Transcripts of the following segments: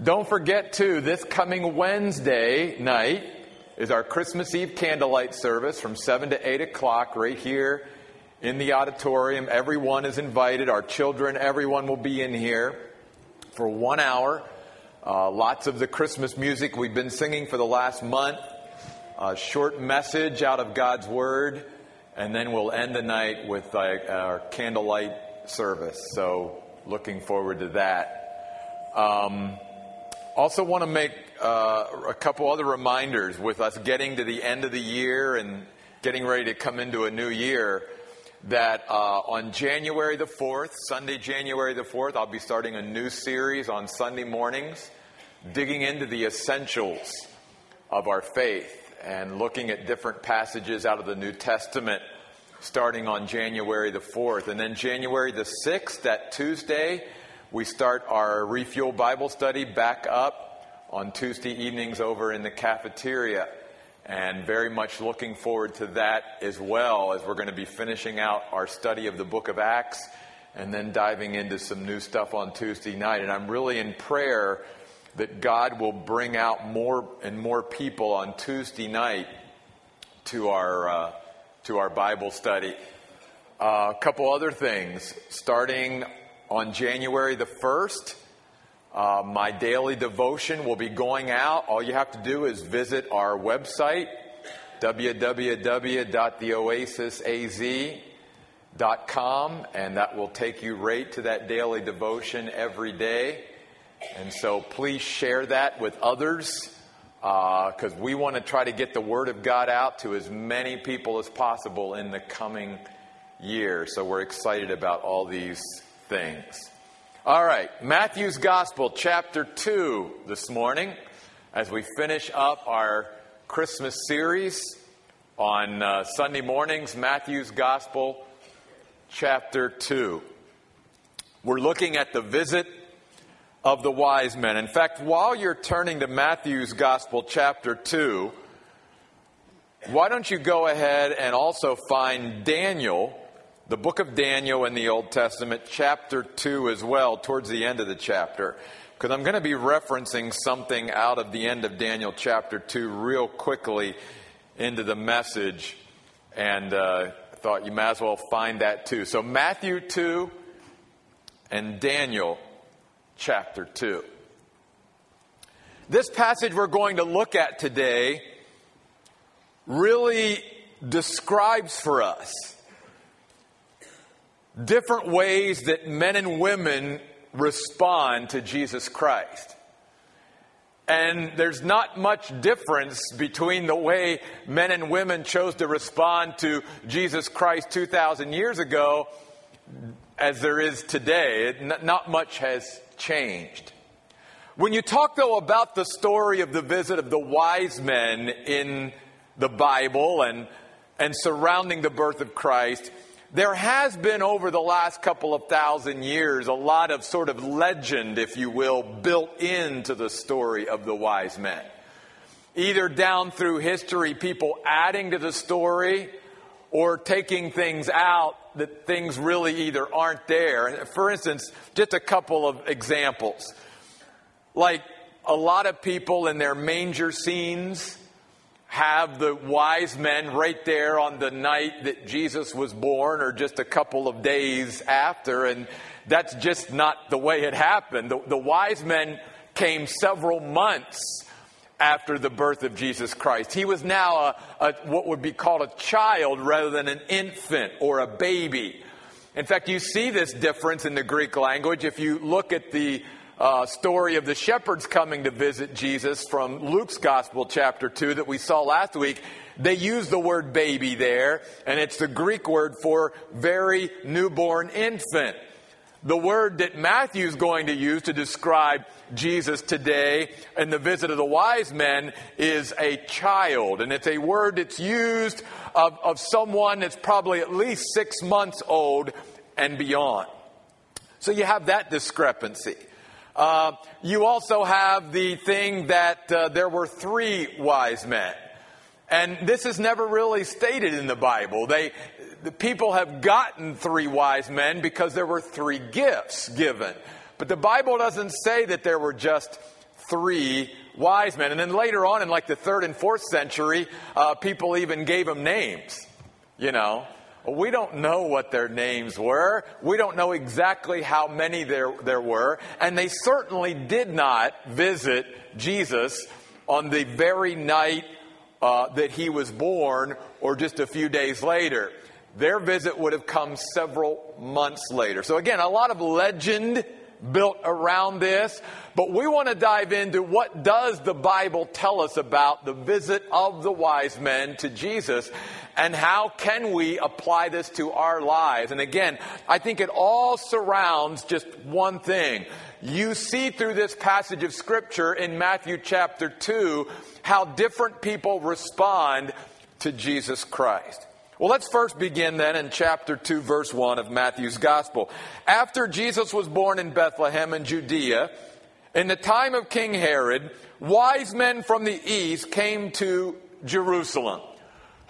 Don't forget, too, this coming Wednesday night is our Christmas Eve candlelight service from 7 to 8 o'clock right here in the auditorium. Everyone is invited. Our children, everyone will be in here for one hour. Uh, lots of the Christmas music we've been singing for the last month. A short message out of God's Word. And then we'll end the night with our candlelight service. So, looking forward to that. Um, also, want to make uh, a couple other reminders with us getting to the end of the year and getting ready to come into a new year. That uh, on January the 4th, Sunday, January the 4th, I'll be starting a new series on Sunday mornings, digging into the essentials of our faith and looking at different passages out of the New Testament starting on January the 4th. And then January the 6th, that Tuesday, we start our Refuel Bible study back up on Tuesday evenings over in the cafeteria. And very much looking forward to that as well as we're going to be finishing out our study of the book of Acts and then diving into some new stuff on Tuesday night. And I'm really in prayer that God will bring out more and more people on Tuesday night to our, uh, to our Bible study. Uh, a couple other things. Starting on January the 1st, uh, my daily devotion will be going out. All you have to do is visit our website, www.theoasisaz.com, and that will take you right to that daily devotion every day. And so please share that with others because uh, we want to try to get the Word of God out to as many people as possible in the coming year. So we're excited about all these things. All right, Matthew's Gospel, chapter 2, this morning, as we finish up our Christmas series on uh, Sunday mornings, Matthew's Gospel, chapter 2. We're looking at the visit of the wise men. In fact, while you're turning to Matthew's Gospel, chapter 2, why don't you go ahead and also find Daniel the book of Daniel in the Old Testament, chapter 2 as well, towards the end of the chapter. Because I'm going to be referencing something out of the end of Daniel chapter 2 real quickly into the message. And uh, thought you might as well find that too. So, Matthew 2 and Daniel chapter 2. This passage we're going to look at today really describes for us different ways that men and women respond to Jesus Christ. And there's not much difference between the way men and women chose to respond to Jesus Christ 2,000 years ago as there is today. Not much has changed. When you talk, though, about the story of the visit of the wise men in the Bible and, and surrounding the birth of Christ, there has been over the last couple of thousand years a lot of sort of legend, if you will, built into the story of the wise men. Either down through history, people adding to the story or taking things out that things really either aren't there. For instance, just a couple of examples. Like a lot of people in their manger scenes have the wise men right there on the night that Jesus was born or just a couple of days after. And that's just not the way it happened. The, the wise men came several months after the birth of Jesus Christ. He was now a, a, what would be called a child rather than an infant or a baby. In fact, you see this difference in the Greek language if you look at the uh, story of the shepherds coming to visit Jesus from Luke's Gospel, chapter 2, that we saw last week, they use the word baby there, and it's the Greek word for very newborn infant. The word that Matthew's going to use to describe Jesus today and the visit of the wise men is a child. And it's a word that's used of, of someone that's probably at least six months old and beyond. So you have that discrepancy. Uh, you also have the thing that uh, there were three wise men. And this is never really stated in the Bible. They, the people have gotten three wise men because there were three gifts given. But the Bible doesn't say that there were just three wise men. And then later on, in like the third and fourth century, uh, people even gave them names, you know. We don't know what their names were. We don't know exactly how many there, there were. And they certainly did not visit Jesus on the very night uh, that he was born or just a few days later. Their visit would have come several months later. So, again, a lot of legend built around this, but we want to dive into what does the Bible tell us about the visit of the wise men to Jesus and how can we apply this to our lives? And again, I think it all surrounds just one thing. You see through this passage of scripture in Matthew chapter 2 how different people respond to Jesus Christ. Well, let's first begin then in chapter 2, verse 1 of Matthew's Gospel. After Jesus was born in Bethlehem in Judea, in the time of King Herod, wise men from the east came to Jerusalem.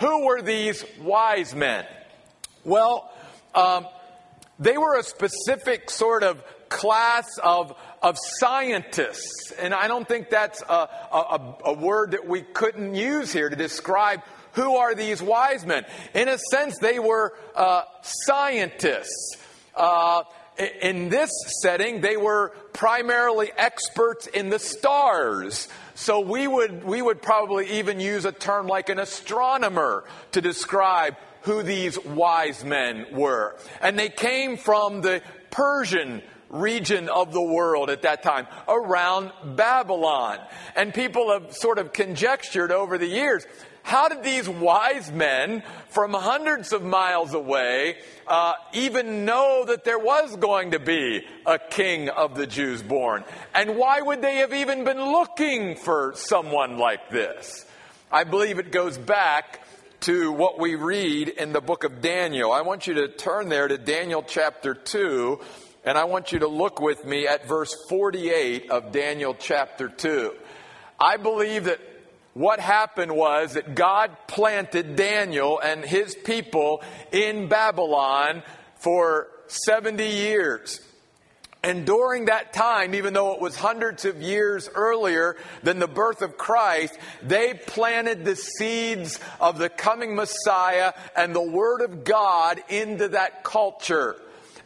Who were these wise men? Well, um, they were a specific sort of class of, of scientists. And I don't think that's a, a, a word that we couldn't use here to describe who are these wise men. In a sense, they were uh, scientists. Uh, in this setting, they were primarily experts in the stars. So we would, we would probably even use a term like an astronomer to describe who these wise men were. And they came from the Persian region of the world at that time, around Babylon. And people have sort of conjectured over the years how did these wise men from hundreds of miles away uh, even know that there was going to be a king of the Jews born? And why would they have even been looking for someone like this? I believe it goes back to what we read in the book of Daniel. I want you to turn there to Daniel chapter 2, and I want you to look with me at verse 48 of Daniel chapter 2. I believe that what happened was that God planted Daniel and his people in Babylon for 70 years. And during that time, even though it was hundreds of years earlier than the birth of Christ, they planted the seeds of the coming Messiah and the Word of God into that culture.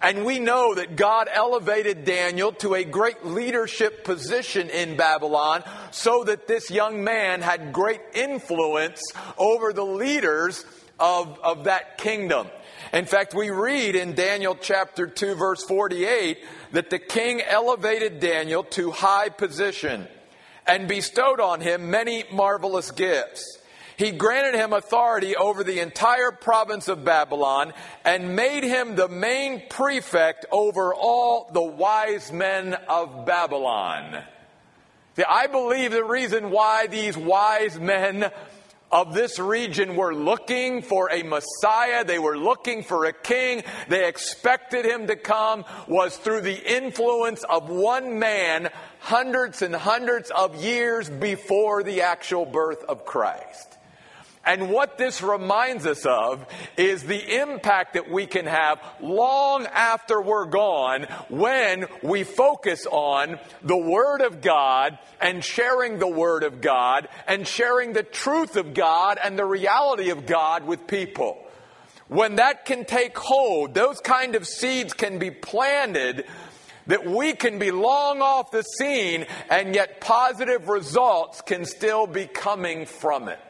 And we know that God elevated Daniel to a great leadership position in Babylon so that this young man had great influence over the leaders of, of that kingdom. In fact, we read in Daniel chapter 2 verse 48 that the king elevated Daniel to high position and bestowed on him many marvelous gifts. He granted him authority over the entire province of Babylon and made him the main prefect over all the wise men of Babylon. See, I believe the reason why these wise men of this region were looking for a Messiah. They were looking for a king. They expected him to come was through the influence of one man hundreds and hundreds of years before the actual birth of Christ. And what this reminds us of is the impact that we can have long after we're gone when we focus on the Word of God and sharing the Word of God and sharing the truth of God and the reality of God with people. When that can take hold, those kind of seeds can be planted that we can be long off the scene and yet positive results can still be coming from it.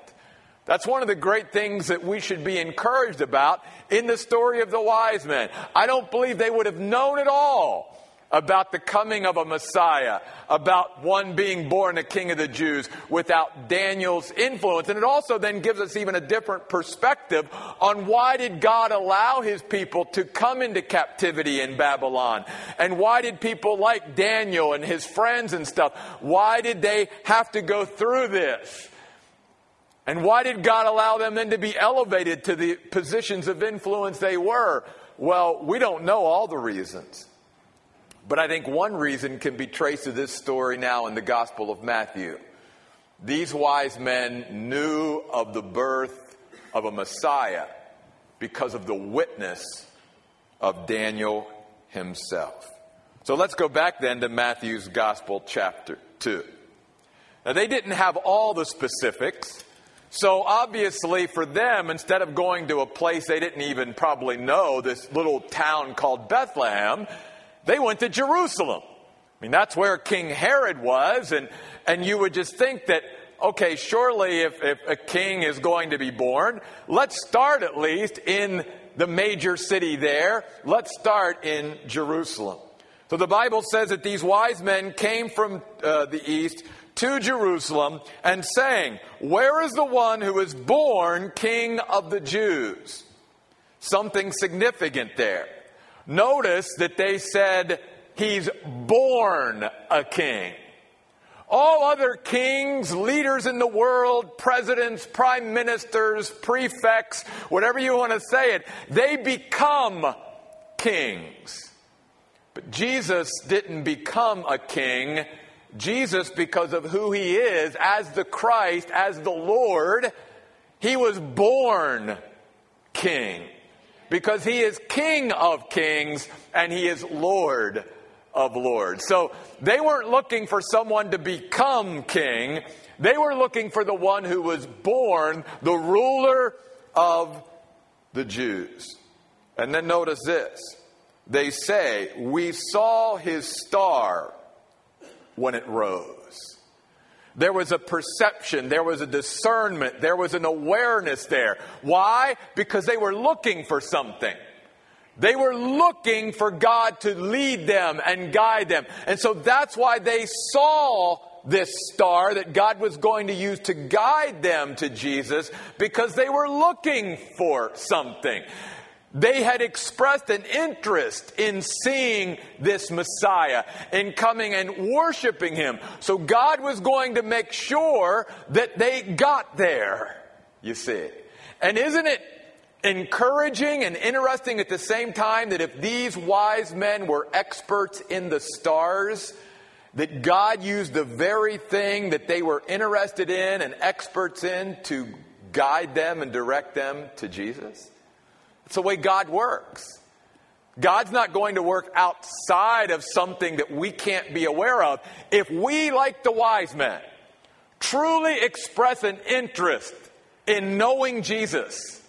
That's one of the great things that we should be encouraged about in the story of the wise men. I don't believe they would have known at all about the coming of a Messiah, about one being born a king of the Jews without Daniel's influence. And it also then gives us even a different perspective on why did God allow his people to come into captivity in Babylon? And why did people like Daniel and his friends and stuff, why did they have to go through this? And why did God allow them then to be elevated to the positions of influence they were? Well, we don't know all the reasons. But I think one reason can be traced to this story now in the Gospel of Matthew. These wise men knew of the birth of a Messiah because of the witness of Daniel himself. So let's go back then to Matthew's Gospel, chapter 2. Now, they didn't have all the specifics. So, obviously, for them, instead of going to a place they didn't even probably know, this little town called Bethlehem, they went to Jerusalem. I mean, that's where King Herod was, and, and you would just think that, okay, surely if, if a king is going to be born, let's start at least in the major city there. Let's start in Jerusalem. So the Bible says that these wise men came from uh, the east to Jerusalem and saying, Where is the one who is born King of the Jews? Something significant there. Notice that they said, He's born a king. All other kings, leaders in the world, presidents, prime ministers, prefects, whatever you want to say it, they become kings. But Jesus didn't become a king. Jesus, because of who he is as the Christ, as the Lord, he was born king. Because he is king of kings and he is Lord of lords. So they weren't looking for someone to become king. They were looking for the one who was born, the ruler of the Jews. And then notice this. They say, We saw his star when it rose. There was a perception, there was a discernment, there was an awareness there. Why? Because they were looking for something. They were looking for God to lead them and guide them. And so that's why they saw this star that God was going to use to guide them to Jesus because they were looking for something. They had expressed an interest in seeing this Messiah, in coming and worshiping him. So God was going to make sure that they got there, you see. And isn't it encouraging and interesting at the same time that if these wise men were experts in the stars, that God used the very thing that they were interested in and experts in to guide them and direct them to Jesus? It's the way God works. God's not going to work outside of something that we can't be aware of. If we, like the wise men, truly express an interest in knowing Jesus,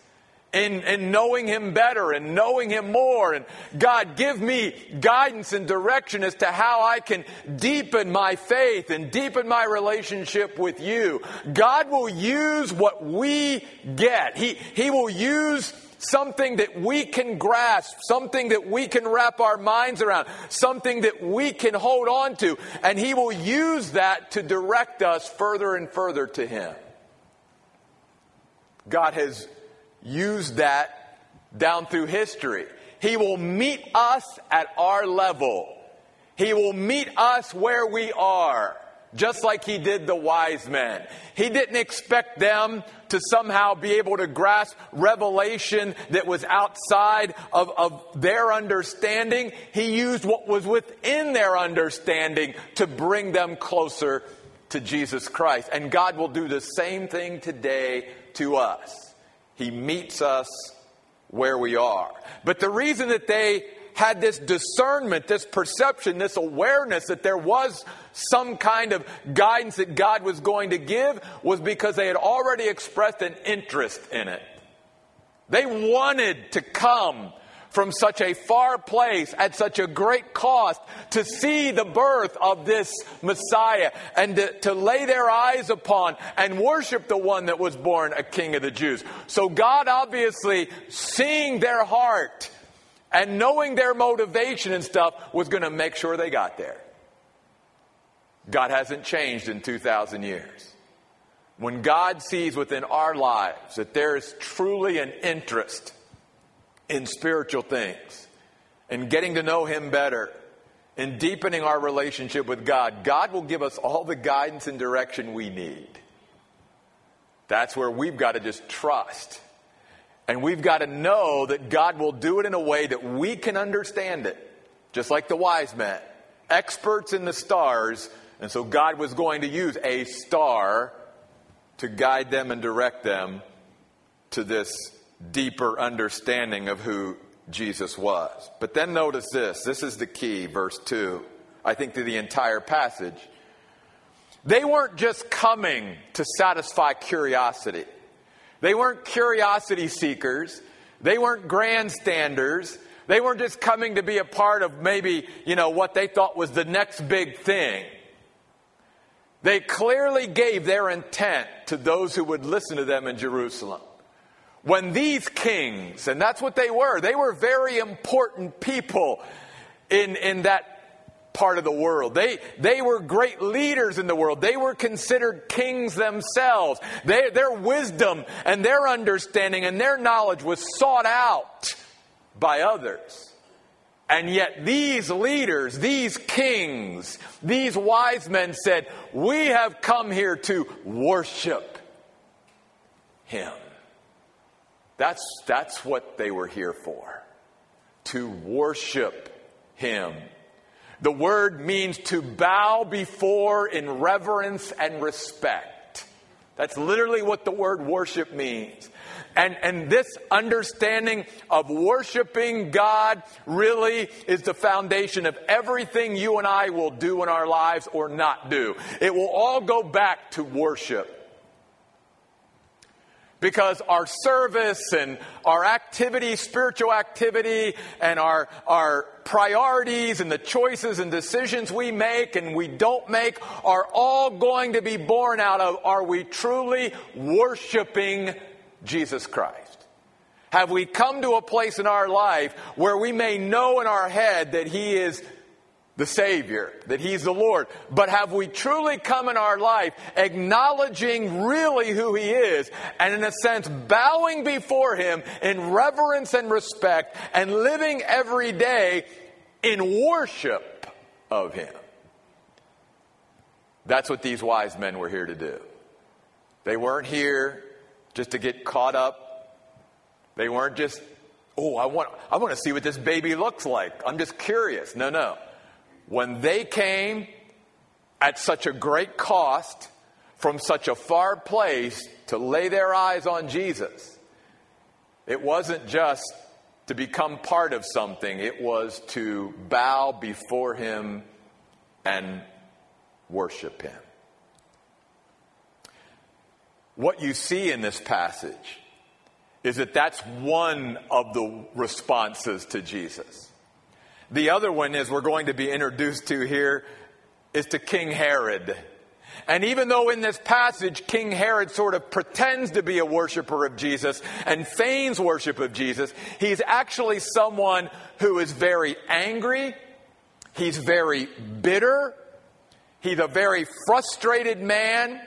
in, in knowing Him better and knowing Him more. And God, give me guidance and direction as to how I can deepen my faith and deepen my relationship with you. God will use what we get. He, he will use something that we can grasp, something that we can wrap our minds around, something that we can hold on to, and He will use that to direct us further and further to Him. God has used that down through history. He will meet us at our level. He will meet us where we are just like he did the wise men. He didn't expect them to somehow be able to grasp revelation that was outside of, of their understanding. He used what was within their understanding to bring them closer to Jesus Christ. And God will do the same thing today to us. He meets us where we are. But the reason that they had this discernment, this perception, this awareness that there was some kind of guidance that God was going to give was because they had already expressed an interest in it. They wanted to come from such a far place at such a great cost to see the birth of this Messiah and to, to, lay their eyes upon and worship the one that was born a king of the Jews. So God obviously seeing their heart and knowing their motivation and stuff was going to make sure they got there. God hasn't changed in 2,000 years. When God sees within our lives that there is truly an interest in spiritual things, in getting to know Him better, in deepening our relationship with God, God will give us all the guidance and direction we need. That's where we've got to just trust and we've got to know that God will do it in a way that we can understand it, just like the wise men, experts in the stars. And so God was going to use a star to guide them and direct them to this deeper understanding of who Jesus was. But then notice this this is the key, verse 2, I think, to the entire passage. they weren't just coming to satisfy curiosity. They weren't curiosity seekers. They weren't grandstanders. They weren't just coming to be a part of maybe, you know, what they thought was the next big thing. They clearly gave their intent to those who would listen to them in Jerusalem. When these kings, and that's what they were, they were very important people in, in that part of the world. They, they were great leaders in the world. They were considered kings themselves. They, their wisdom and their understanding and their knowledge was sought out by others. And yet, these leaders, these kings, these wise men said, We have come here to worship Him. That's, that's what they were here for to worship Him. The word means to bow before in reverence and respect. That's literally what the word worship means. And, and this understanding of worshiping God really is the foundation of everything you and I will do in our lives or not do. It will all go back to worship because our service and our activity, spiritual activity, and our, our priorities and the choices and decisions we make and we don't make are all going to be born out of are we truly worshiping Jesus Christ? Have we come to a place in our life where we may know in our head that He is the Savior, that He's the Lord. But have we truly come in our life acknowledging really who He is and in a sense bowing before Him in reverence and respect and living every day in worship of Him? That's what these wise men were here to do. They weren't here just to get caught up. They weren't just, oh, I want, I want to see what this baby looks like. I'm just curious. No, no when they came at such a great cost from such a far place to lay their eyes on Jesus, it wasn't just to become part of something, it was to bow before Him and worship Him. What you see in this passage is that that's one of the responses to Jesus. The other one is we're going to be introduced to here is to King Herod. And even though in this passage King Herod sort of pretends to be a worshiper of Jesus and feigns worship of Jesus, he's actually someone who is very angry. He's very bitter. He's a very frustrated man.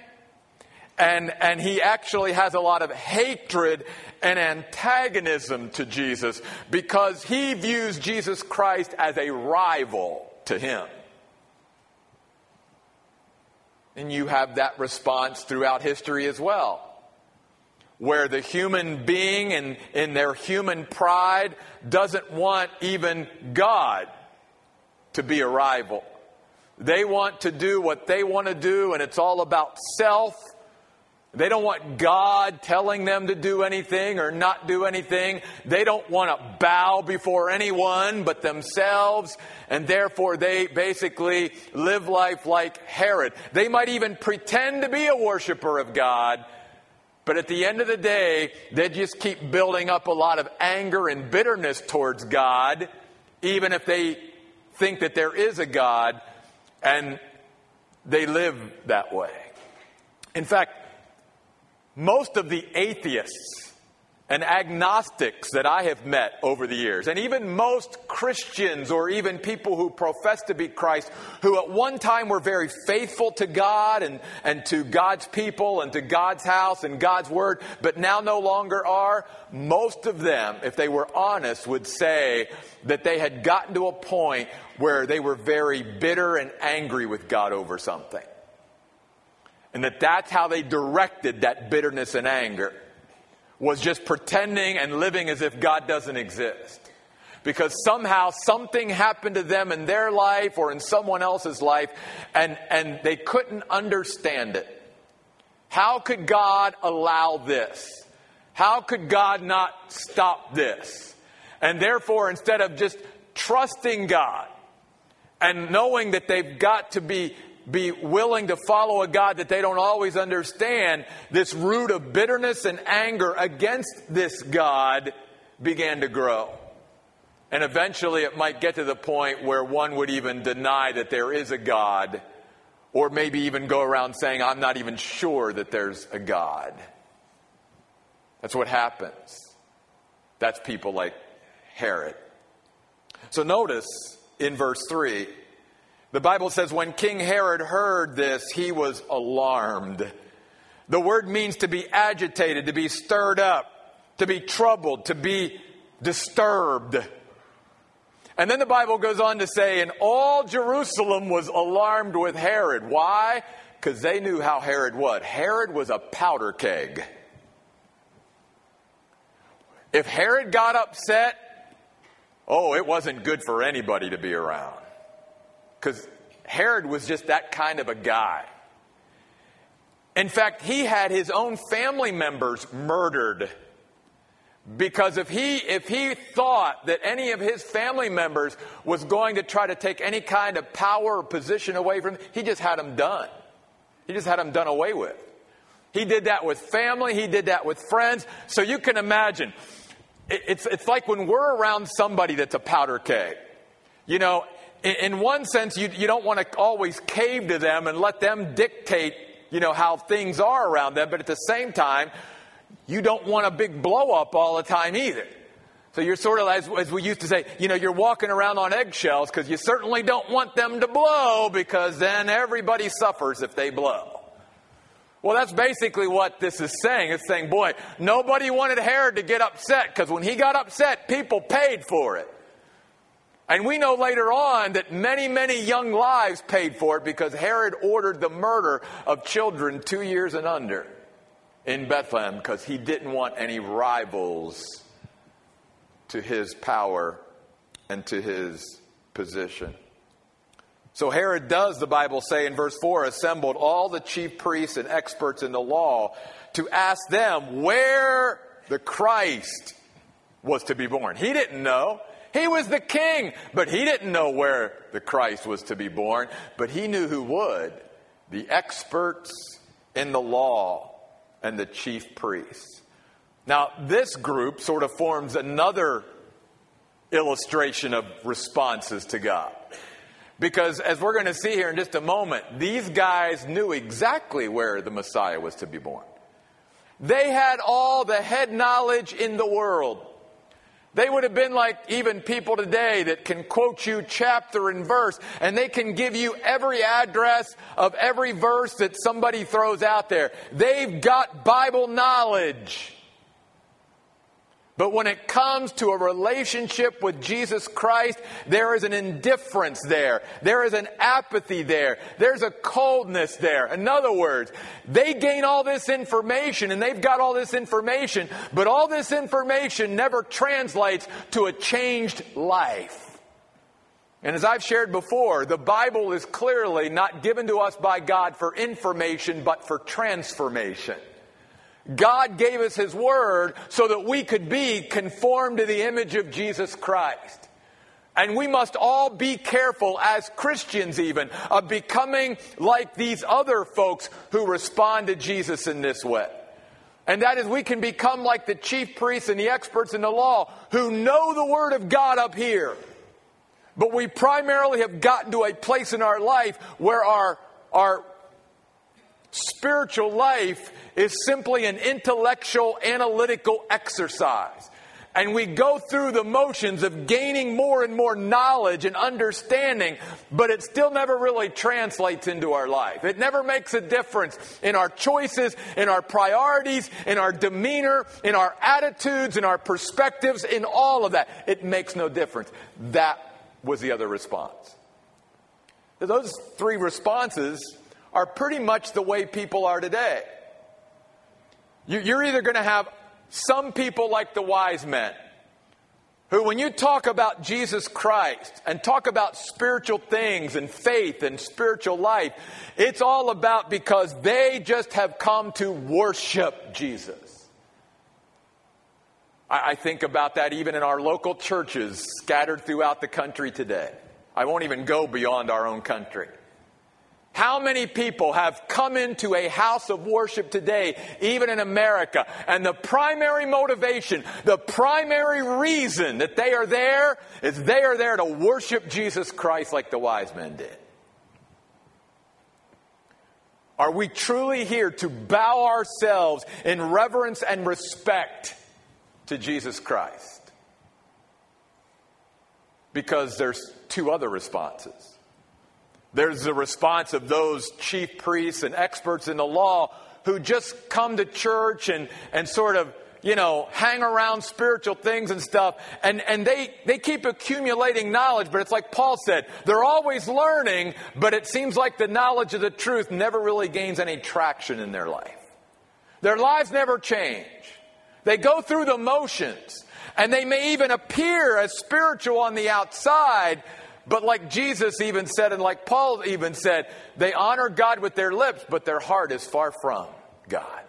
And, and he actually has a lot of hatred and antagonism to Jesus because he views Jesus Christ as a rival to him. And you have that response throughout history as well, where the human being in, in their human pride doesn't want even God to be a rival. They want to do what they want to do, and it's all about self they don't want God telling them to do anything or not do anything. They don't want to bow before anyone but themselves. And therefore, they basically live life like Herod. They might even pretend to be a worshiper of God. But at the end of the day, they just keep building up a lot of anger and bitterness towards God, even if they think that there is a God, and they live that way. In fact, most of the atheists and agnostics that I have met over the years, and even most Christians or even people who profess to be Christ, who at one time were very faithful to God and, and to God's people and to God's house and God's word, but now no longer are, most of them, if they were honest, would say that they had gotten to a point where they were very bitter and angry with God over something. And that that's how they directed that bitterness and anger was just pretending and living as if God doesn't exist. Because somehow something happened to them in their life or in someone else's life and, and they couldn't understand it. How could God allow this? How could God not stop this? And therefore, instead of just trusting God and knowing that they've got to be be willing to follow a God that they don't always understand, this root of bitterness and anger against this God began to grow. And eventually it might get to the point where one would even deny that there is a God, or maybe even go around saying, I'm not even sure that there's a God. That's what happens. That's people like Herod. So notice in verse 3, the Bible says, when King Herod heard this, he was alarmed. The word means to be agitated, to be stirred up, to be troubled, to be disturbed. And then the Bible goes on to say, and all Jerusalem was alarmed with Herod. Why? Because they knew how Herod was. Herod was a powder keg. If Herod got upset, oh, it wasn't good for anybody to be around. Because Herod was just that kind of a guy. In fact, he had his own family members murdered. Because if he, if he thought that any of his family members was going to try to take any kind of power or position away from him, he just had them done. He just had them done away with. He did that with family, he did that with friends. So you can imagine, it's, it's like when we're around somebody that's a powder keg. You know, in one sense, you, you don't want to always cave to them and let them dictate, you know, how things are around them. But at the same time, you don't want a big blow up all the time either. So you're sort of, as, as we used to say, you know, you're walking around on eggshells because you certainly don't want them to blow because then everybody suffers if they blow. Well, that's basically what this is saying. It's saying, boy, nobody wanted Herod to get upset because when he got upset, people paid for it. And we know later on that many, many young lives paid for it because Herod ordered the murder of children two years and under in Bethlehem because he didn't want any rivals to his power and to his position. So Herod does, the Bible say in verse 4, assembled all the chief priests and experts in the law to ask them where the Christ was to be born. He didn't know. He was the king, but he didn't know where the Christ was to be born, but he knew who would the experts in the law and the chief priests. Now, this group sort of forms another illustration of responses to God. Because as we're going to see here in just a moment, these guys knew exactly where the Messiah was to be born. They had all the head knowledge in the world. They would have been like even people today that can quote you chapter and verse, and they can give you every address of every verse that somebody throws out there. They've got Bible knowledge. But when it comes to a relationship with Jesus Christ, there is an indifference there. There is an apathy there. There's a coldness there. In other words, they gain all this information and they've got all this information, but all this information never translates to a changed life. And as I've shared before, the Bible is clearly not given to us by God for information, but for transformation. God gave us His Word so that we could be conformed to the image of Jesus Christ. And we must all be careful, as Christians even, of becoming like these other folks who respond to Jesus in this way. And that is, we can become like the chief priests and the experts in the law who know the Word of God up here. But we primarily have gotten to a place in our life where our, our Spiritual life is simply an intellectual, analytical exercise. And we go through the motions of gaining more and more knowledge and understanding, but it still never really translates into our life. It never makes a difference in our choices, in our priorities, in our demeanor, in our attitudes, in our perspectives, in all of that. It makes no difference. That was the other response. Those three responses are pretty much the way people are today. You're either going to have some people like the wise men, who, when you talk about Jesus Christ and talk about spiritual things and faith and spiritual life, it's all about because they just have come to worship Jesus. I, think about that even in our local churches scattered throughout the country today. I won't even go beyond our own country. How many people have come into a house of worship today, even in America, and the primary motivation, the primary reason that they are there is they are there to worship Jesus Christ like the wise men did? Are we truly here to bow ourselves in reverence and respect to Jesus Christ? Because there's two other responses. There's the response of those chief priests and experts in the law who just come to church and, and sort of, you know, hang around spiritual things and stuff. And, and they, they keep accumulating knowledge, but it's like Paul said, they're always learning, but it seems like the knowledge of the truth never really gains any traction in their life. Their lives never change. They go through the motions. And they may even appear as spiritual on the outside, but like Jesus even said, and like Paul even said, they honor God with their lips, but their heart is far from God.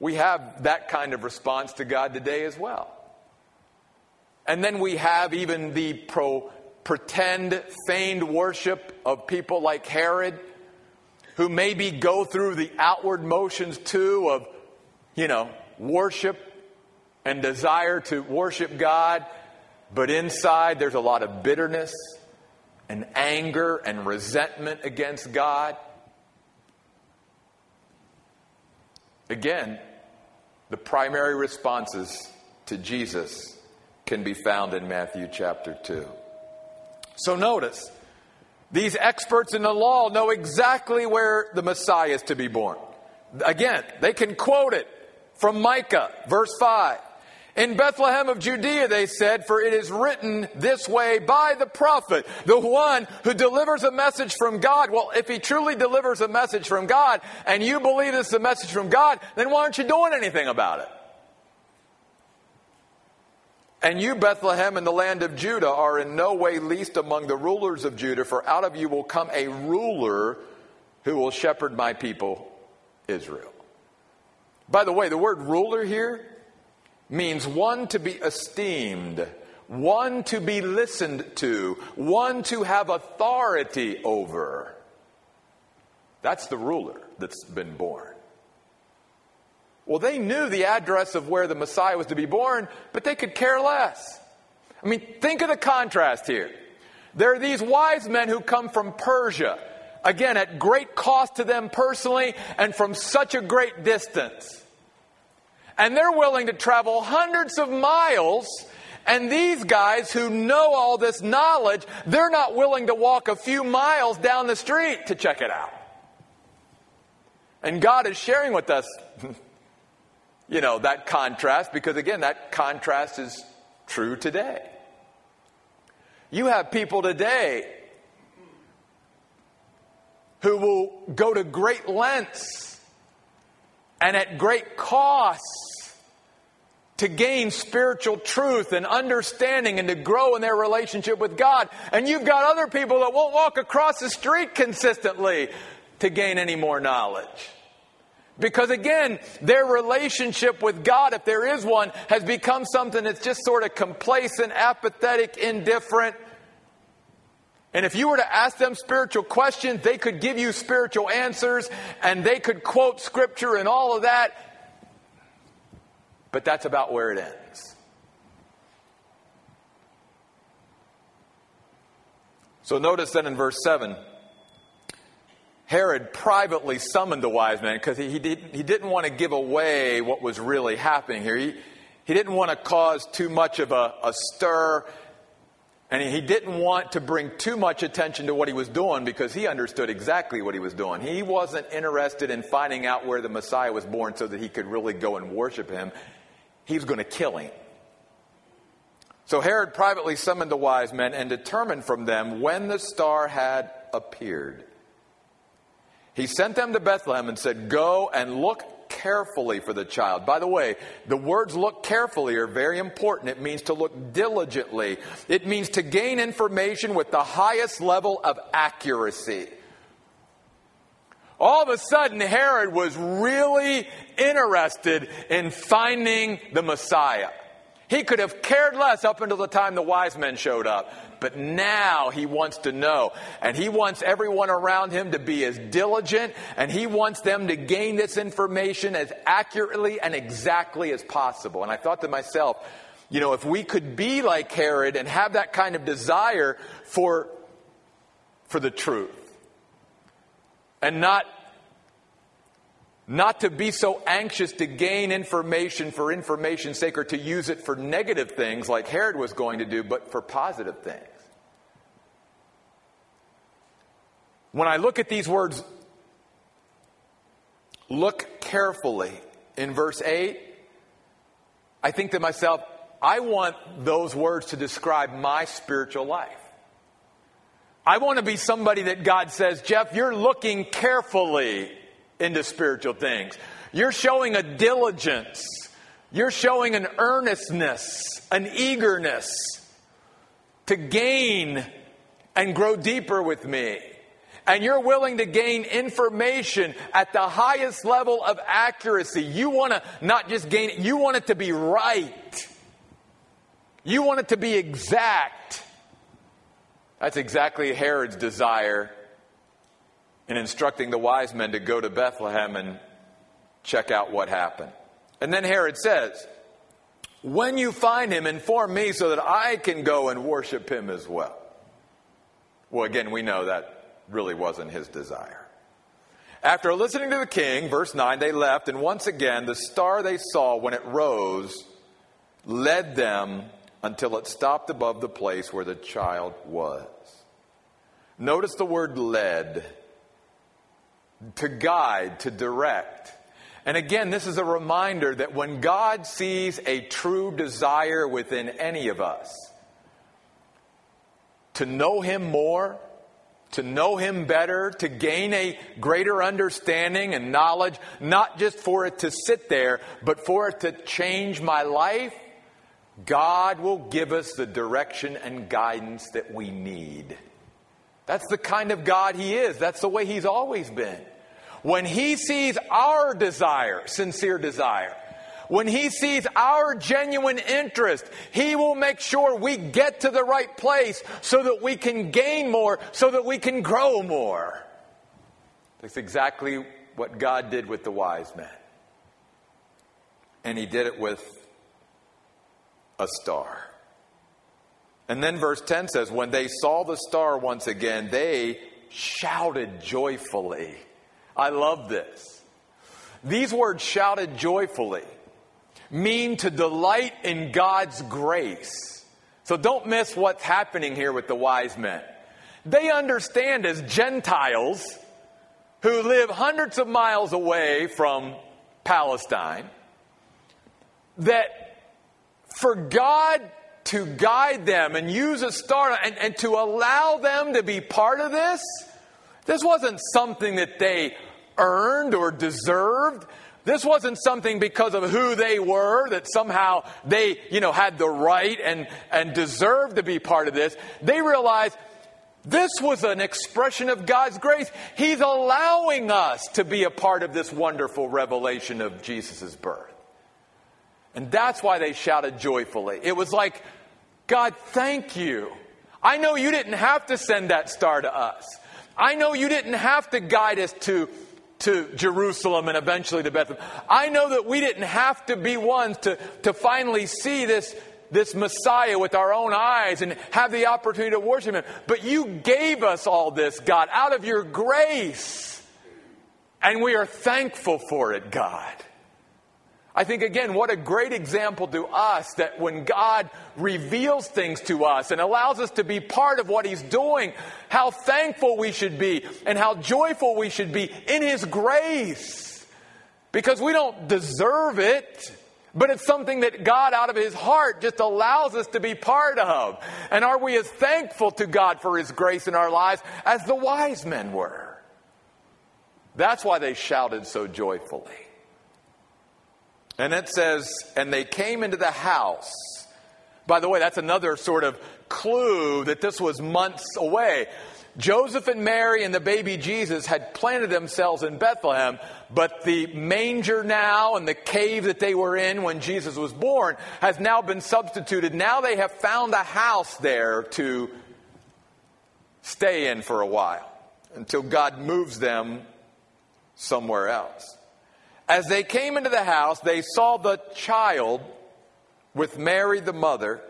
We have that kind of response to God today as well. And then we have even the pro, pretend, feigned worship of people like Herod, who maybe go through the outward motions too of, you know, worship and desire to worship God but inside, there's a lot of bitterness and anger and resentment against God. Again, the primary responses to Jesus can be found in Matthew chapter 2. So notice, these experts in the law know exactly where the Messiah is to be born. Again, they can quote it from Micah, verse 5. In Bethlehem of Judea, they said, for it is written this way by the prophet, the one who delivers a message from God. Well, if he truly delivers a message from God and you believe it's a message from God, then why aren't you doing anything about it? And you, Bethlehem, in the land of Judah, are in no way least among the rulers of Judah, for out of you will come a ruler who will shepherd my people, Israel. By the way, the word ruler here means one to be esteemed, one to be listened to, one to have authority over. That's the ruler that's been born. Well, they knew the address of where the Messiah was to be born, but they could care less. I mean, think of the contrast here. There are these wise men who come from Persia, again, at great cost to them personally and from such a great distance. And they're willing to travel hundreds of miles. And these guys who know all this knowledge, they're not willing to walk a few miles down the street to check it out. And God is sharing with us, you know, that contrast because, again, that contrast is true today. You have people today who will go to great lengths and at great costs to gain spiritual truth and understanding and to grow in their relationship with God. And you've got other people that won't walk across the street consistently to gain any more knowledge. Because again, their relationship with God, if there is one, has become something that's just sort of complacent, apathetic, indifferent. And if you were to ask them spiritual questions, they could give you spiritual answers and they could quote scripture and all of that. But that's about where it ends. So notice that in verse 7, Herod privately summoned the wise men because he, he, did, he didn't want to give away what was really happening here. He, he didn't want to cause too much of a, a stir and he didn't want to bring too much attention to what he was doing because he understood exactly what he was doing. He wasn't interested in finding out where the Messiah was born so that he could really go and worship him he was going to kill him. So Herod privately summoned the wise men and determined from them when the star had appeared. He sent them to Bethlehem and said, Go and look carefully for the child. By the way, the words look carefully are very important. It means to look diligently, it means to gain information with the highest level of accuracy. All of a sudden, Herod was really interested in finding the Messiah. He could have cared less up until the time the wise men showed up. But now he wants to know. And he wants everyone around him to be as diligent. And he wants them to gain this information as accurately and exactly as possible. And I thought to myself, you know, if we could be like Herod and have that kind of desire for, for the truth and not not to be so anxious to gain information for information's sake or to use it for negative things like Herod was going to do, but for positive things. When I look at these words, look carefully in verse 8, I think to myself, I want those words to describe my spiritual life. I want to be somebody that God says, Jeff, you're looking carefully into spiritual things. You're showing a diligence. You're showing an earnestness, an eagerness to gain and grow deeper with me. And you're willing to gain information at the highest level of accuracy. You want to not just gain it, you want it to be right. You want it to be exact. That's exactly Herod's desire in instructing the wise men to go to Bethlehem and check out what happened. And then Herod says, When you find him, inform me so that I can go and worship him as well. Well, again, we know that really wasn't his desire. After listening to the king, verse 9, they left, and once again, the star they saw when it rose led them until it stopped above the place where the child was. Notice the word led to guide, to direct. And again, this is a reminder that when God sees a true desire within any of us to know Him more, to know Him better, to gain a greater understanding and knowledge, not just for it to sit there, but for it to change my life, God will give us the direction and guidance that we need. That's the kind of God He is. That's the way He's always been. When He sees our desire, sincere desire, when He sees our genuine interest, He will make sure we get to the right place so that we can gain more, so that we can grow more. That's exactly what God did with the wise men. And He did it with a star. And then verse 10 says, When they saw the star once again, they shouted joyfully. I love this. These words, shouted joyfully, mean to delight in God's grace. So don't miss what's happening here with the wise men. They understand as Gentiles who live hundreds of miles away from Palestine that for God to guide them and use a star and, and to allow them to be part of this, this wasn't something that they earned or deserved. This wasn't something because of who they were that somehow they, you know, had the right and, and deserved to be part of this. They realized this was an expression of God's grace. He's allowing us to be a part of this wonderful revelation of Jesus' birth. And that's why they shouted joyfully. It was like God, thank you. I know you didn't have to send that star to us. I know you didn't have to guide us to, to Jerusalem and eventually to Bethlehem. I know that we didn't have to be ones to, to finally see this, this Messiah with our own eyes and have the opportunity to worship Him. But you gave us all this, God, out of your grace. And we are thankful for it, God. I think, again, what a great example to us that when God reveals things to us and allows us to be part of what He's doing, how thankful we should be and how joyful we should be in His grace. Because we don't deserve it, but it's something that God, out of His heart, just allows us to be part of. And are we as thankful to God for His grace in our lives as the wise men were? That's why they shouted so joyfully. And it says, and they came into the house. By the way, that's another sort of clue that this was months away. Joseph and Mary and the baby Jesus had planted themselves in Bethlehem, but the manger now and the cave that they were in when Jesus was born has now been substituted. Now they have found a house there to stay in for a while until God moves them somewhere else. As they came into the house, they saw the child with Mary, the mother,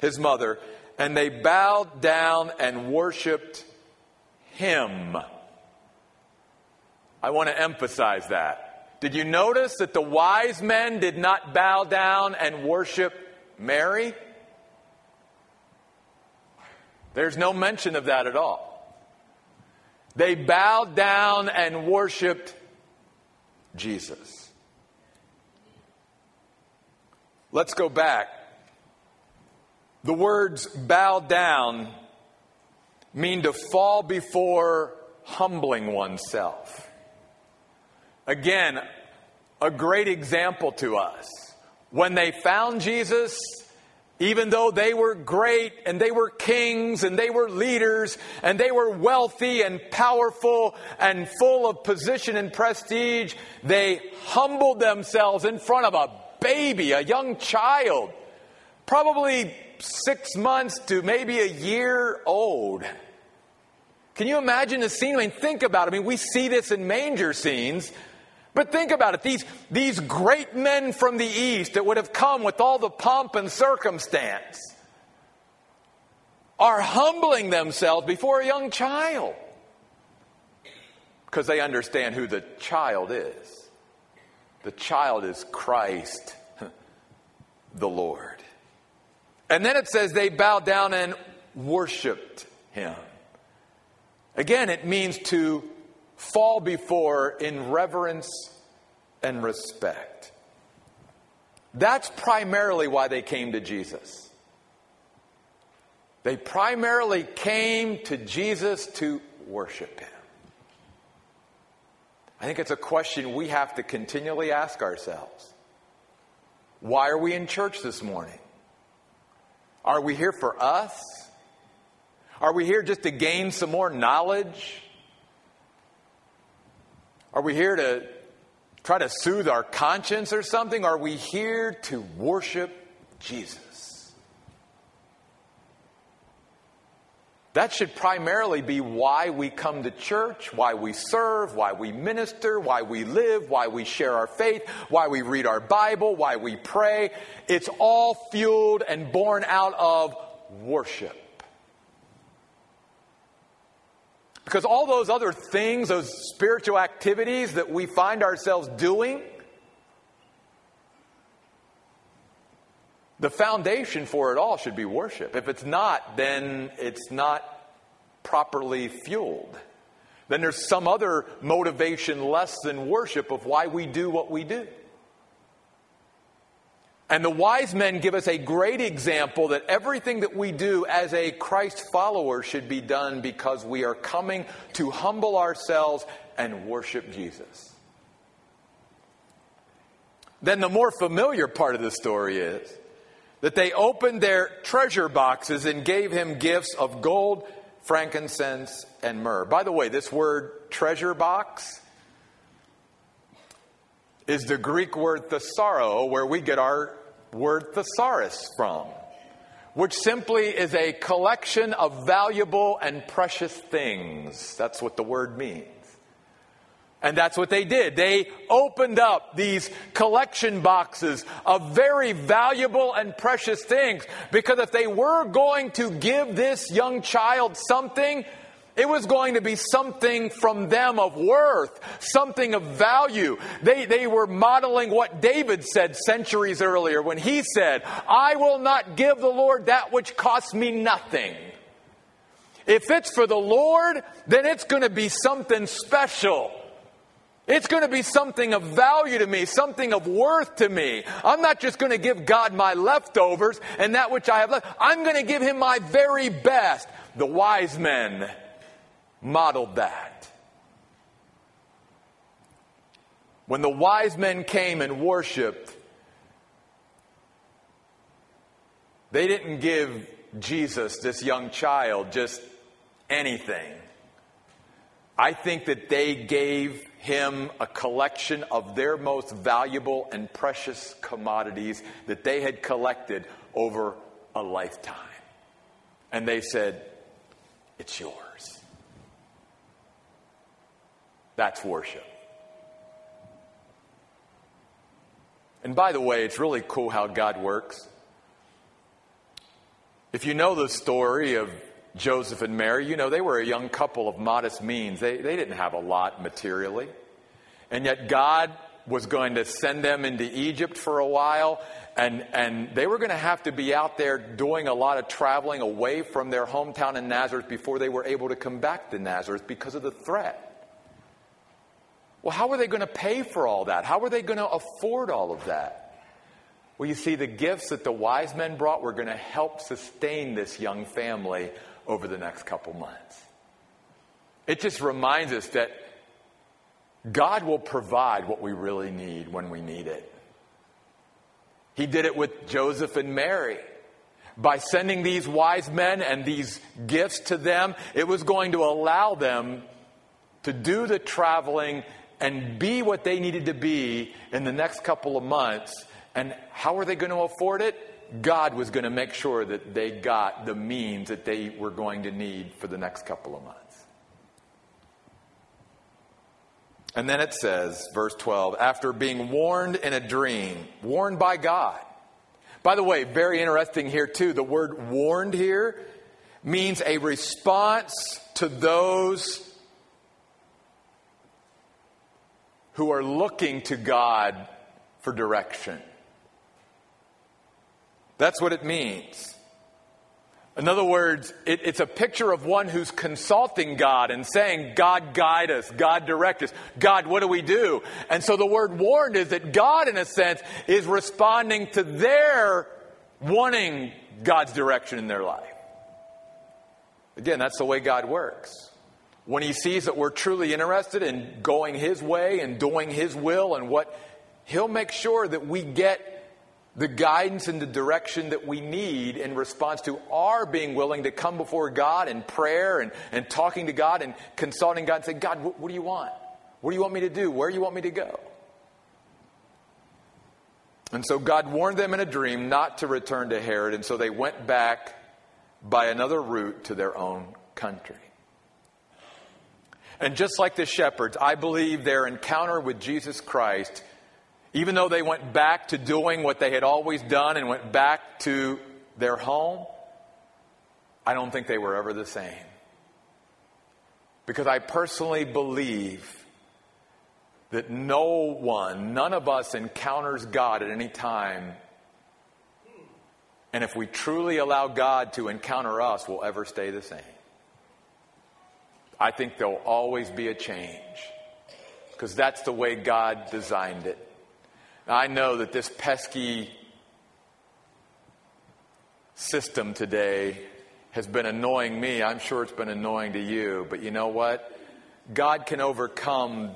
his mother, and they bowed down and worshiped him. I want to emphasize that. Did you notice that the wise men did not bow down and worship Mary? There's no mention of that at all. They bowed down and worshiped Jesus. Let's go back. The words bow down mean to fall before humbling oneself. Again, a great example to us. When they found Jesus, even though they were great and they were kings and they were leaders and they were wealthy and powerful and full of position and prestige, they humbled themselves in front of a baby, a young child, probably six months to maybe a year old. Can you imagine the scene? I mean, think about it. I mean, we see this in manger scenes, but think about it. These, these great men from the East that would have come with all the pomp and circumstance are humbling themselves before a young child because they understand who the child is. The child is Christ, the Lord. And then it says they bowed down and worshiped him. Again, it means to fall before in reverence and respect. That's primarily why they came to Jesus. They primarily came to Jesus to worship him. I think it's a question we have to continually ask ourselves. Why are we in church this morning? Are we here for us? Are we here just to gain some more knowledge? Are we here to try to soothe our conscience or something? Are we here to worship Jesus? That should primarily be why we come to church, why we serve, why we minister, why we live, why we share our faith, why we read our Bible, why we pray. It's all fueled and born out of worship. Because all those other things, those spiritual activities that we find ourselves doing, the foundation for it all should be worship. If it's not, then it's not properly fueled. Then there's some other motivation less than worship of why we do what we do. And the wise men give us a great example that everything that we do as a Christ follower should be done because we are coming to humble ourselves and worship Jesus. Then the more familiar part of the story is that they opened their treasure boxes and gave him gifts of gold, frankincense, and myrrh. By the way, this word treasure box is the Greek word thesauro, where we get our word thesaurus from, which simply is a collection of valuable and precious things. That's what the word means. And that's what they did. They opened up these collection boxes of very valuable and precious things because if they were going to give this young child something, it was going to be something from them of worth, something of value. They, they were modeling what David said centuries earlier when he said, I will not give the Lord that which costs me nothing. If it's for the Lord, then it's going to be something special. It's going to be something of value to me, something of worth to me. I'm not just going to give God my leftovers and that which I have left. I'm going to give him my very best. The wise men modeled that. When the wise men came and worshiped, they didn't give Jesus, this young child, just anything. I think that they gave him a collection of their most valuable and precious commodities that they had collected over a lifetime. And they said, It's yours. That's worship. And by the way, it's really cool how God works. If you know the story of Joseph and Mary, you know they were a young couple of modest means. They, they didn't have a lot materially. And yet God was going to send them into Egypt for a while, and, and they were going to have to be out there doing a lot of traveling away from their hometown in Nazareth before they were able to come back to Nazareth because of the threat. Well, how were they going to pay for all that? How were they going to afford all of that? Well, you see, the gifts that the wise men brought were going to help sustain this young family over the next couple months. It just reminds us that God will provide what we really need when we need it. He did it with Joseph and Mary. By sending these wise men and these gifts to them, it was going to allow them to do the traveling and be what they needed to be in the next couple of months. And how are they going to afford it? God was going to make sure that they got the means that they were going to need for the next couple of months. And then it says, verse 12, after being warned in a dream, warned by God. By the way, very interesting here too, the word warned here means a response to those who are looking to God for direction. That's what it means. In other words, it, it's a picture of one who's consulting God and saying, God, guide us, God, direct us, God, what do we do? And so the word warned is that God, in a sense, is responding to their wanting God's direction in their life. Again, that's the way God works. When He sees that we're truly interested in going His way and doing His will and what, He'll make sure that we get the guidance and the direction that we need in response to our being willing to come before God in prayer and, and talking to God and consulting God and saying, God, what, what do you want? What do you want me to do? Where do you want me to go? And so God warned them in a dream not to return to Herod, and so they went back by another route to their own country. And just like the shepherds, I believe their encounter with Jesus Christ even though they went back to doing what they had always done and went back to their home, I don't think they were ever the same. Because I personally believe that no one, none of us encounters God at any time. And if we truly allow God to encounter us, we'll ever stay the same. I think there'll always be a change because that's the way God designed it. I know that this pesky system today has been annoying me. I'm sure it's been annoying to you. But you know what? God can overcome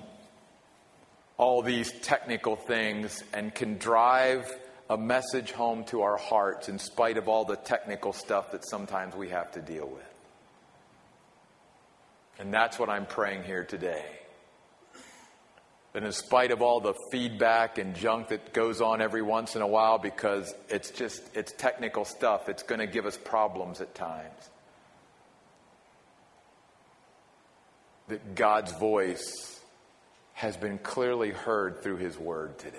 all these technical things and can drive a message home to our hearts in spite of all the technical stuff that sometimes we have to deal with. And that's what I'm praying here today. That in spite of all the feedback and junk that goes on every once in a while because it's just it's technical stuff it's going to give us problems at times. That god's voice has been clearly heard through his word today.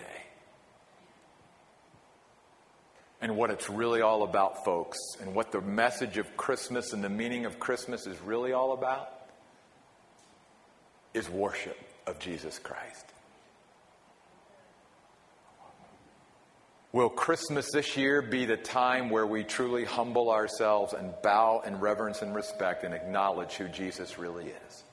And what it's really all about folks and what the message of christmas and the meaning of christmas is really all about is worship of Jesus Christ. Will Christmas this year be the time where we truly humble ourselves and bow in reverence and respect and acknowledge who Jesus really is?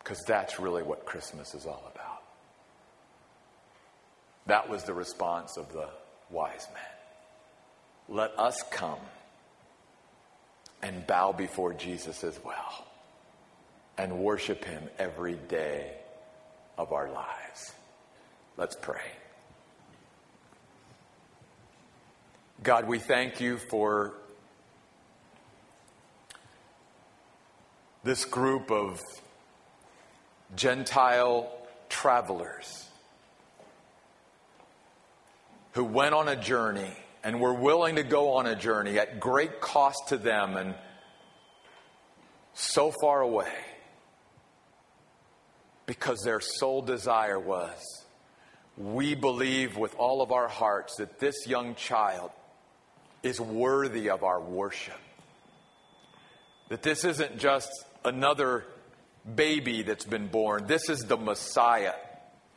Because that's really what Christmas is all about. That was the response of the wise men. Let us come and bow before Jesus as well and worship him every day of our lives. Let's pray. God, we thank you for this group of Gentile travelers who went on a journey and were willing to go on a journey at great cost to them and so far away because their sole desire was we believe with all of our hearts that this young child is worthy of our worship. That this isn't just another baby that's been born, this is the Messiah.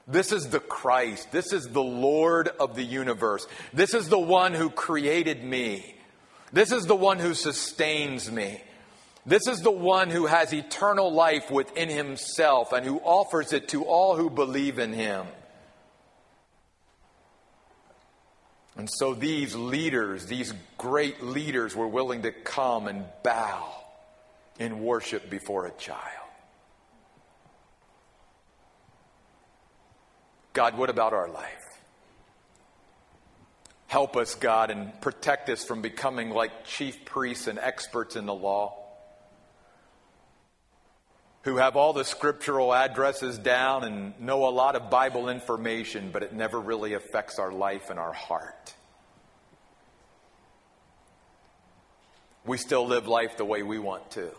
This is the Christ. This is the Lord of the universe. This is the one who created me. This is the one who sustains me. This is the one who has eternal life within himself and who offers it to all who believe in him. And so these leaders, these great leaders, were willing to come and bow in worship before a child. God, what about our life? Help us, God, and protect us from becoming like chief priests and experts in the law who have all the scriptural addresses down and know a lot of Bible information, but it never really affects our life and our heart. We still live life the way we want to,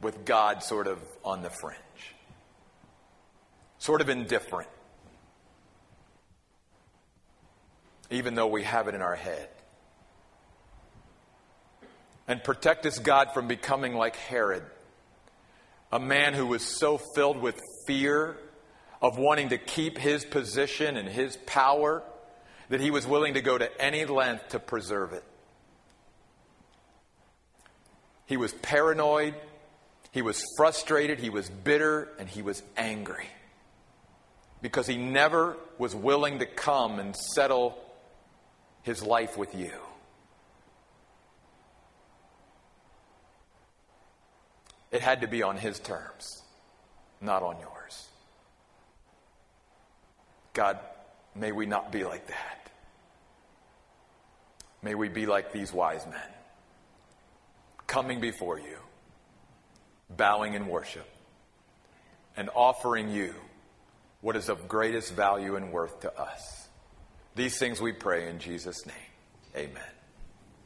with God sort of on the fringe, sort of indifferent, even though we have it in our head and protect us, God, from becoming like Herod, a man who was so filled with fear of wanting to keep his position and his power that he was willing to go to any length to preserve it. He was paranoid, he was frustrated, he was bitter, and he was angry because he never was willing to come and settle his life with you. It had to be on his terms, not on yours. God, may we not be like that. May we be like these wise men, coming before you, bowing in worship, and offering you what is of greatest value and worth to us. These things we pray in Jesus' name. Amen.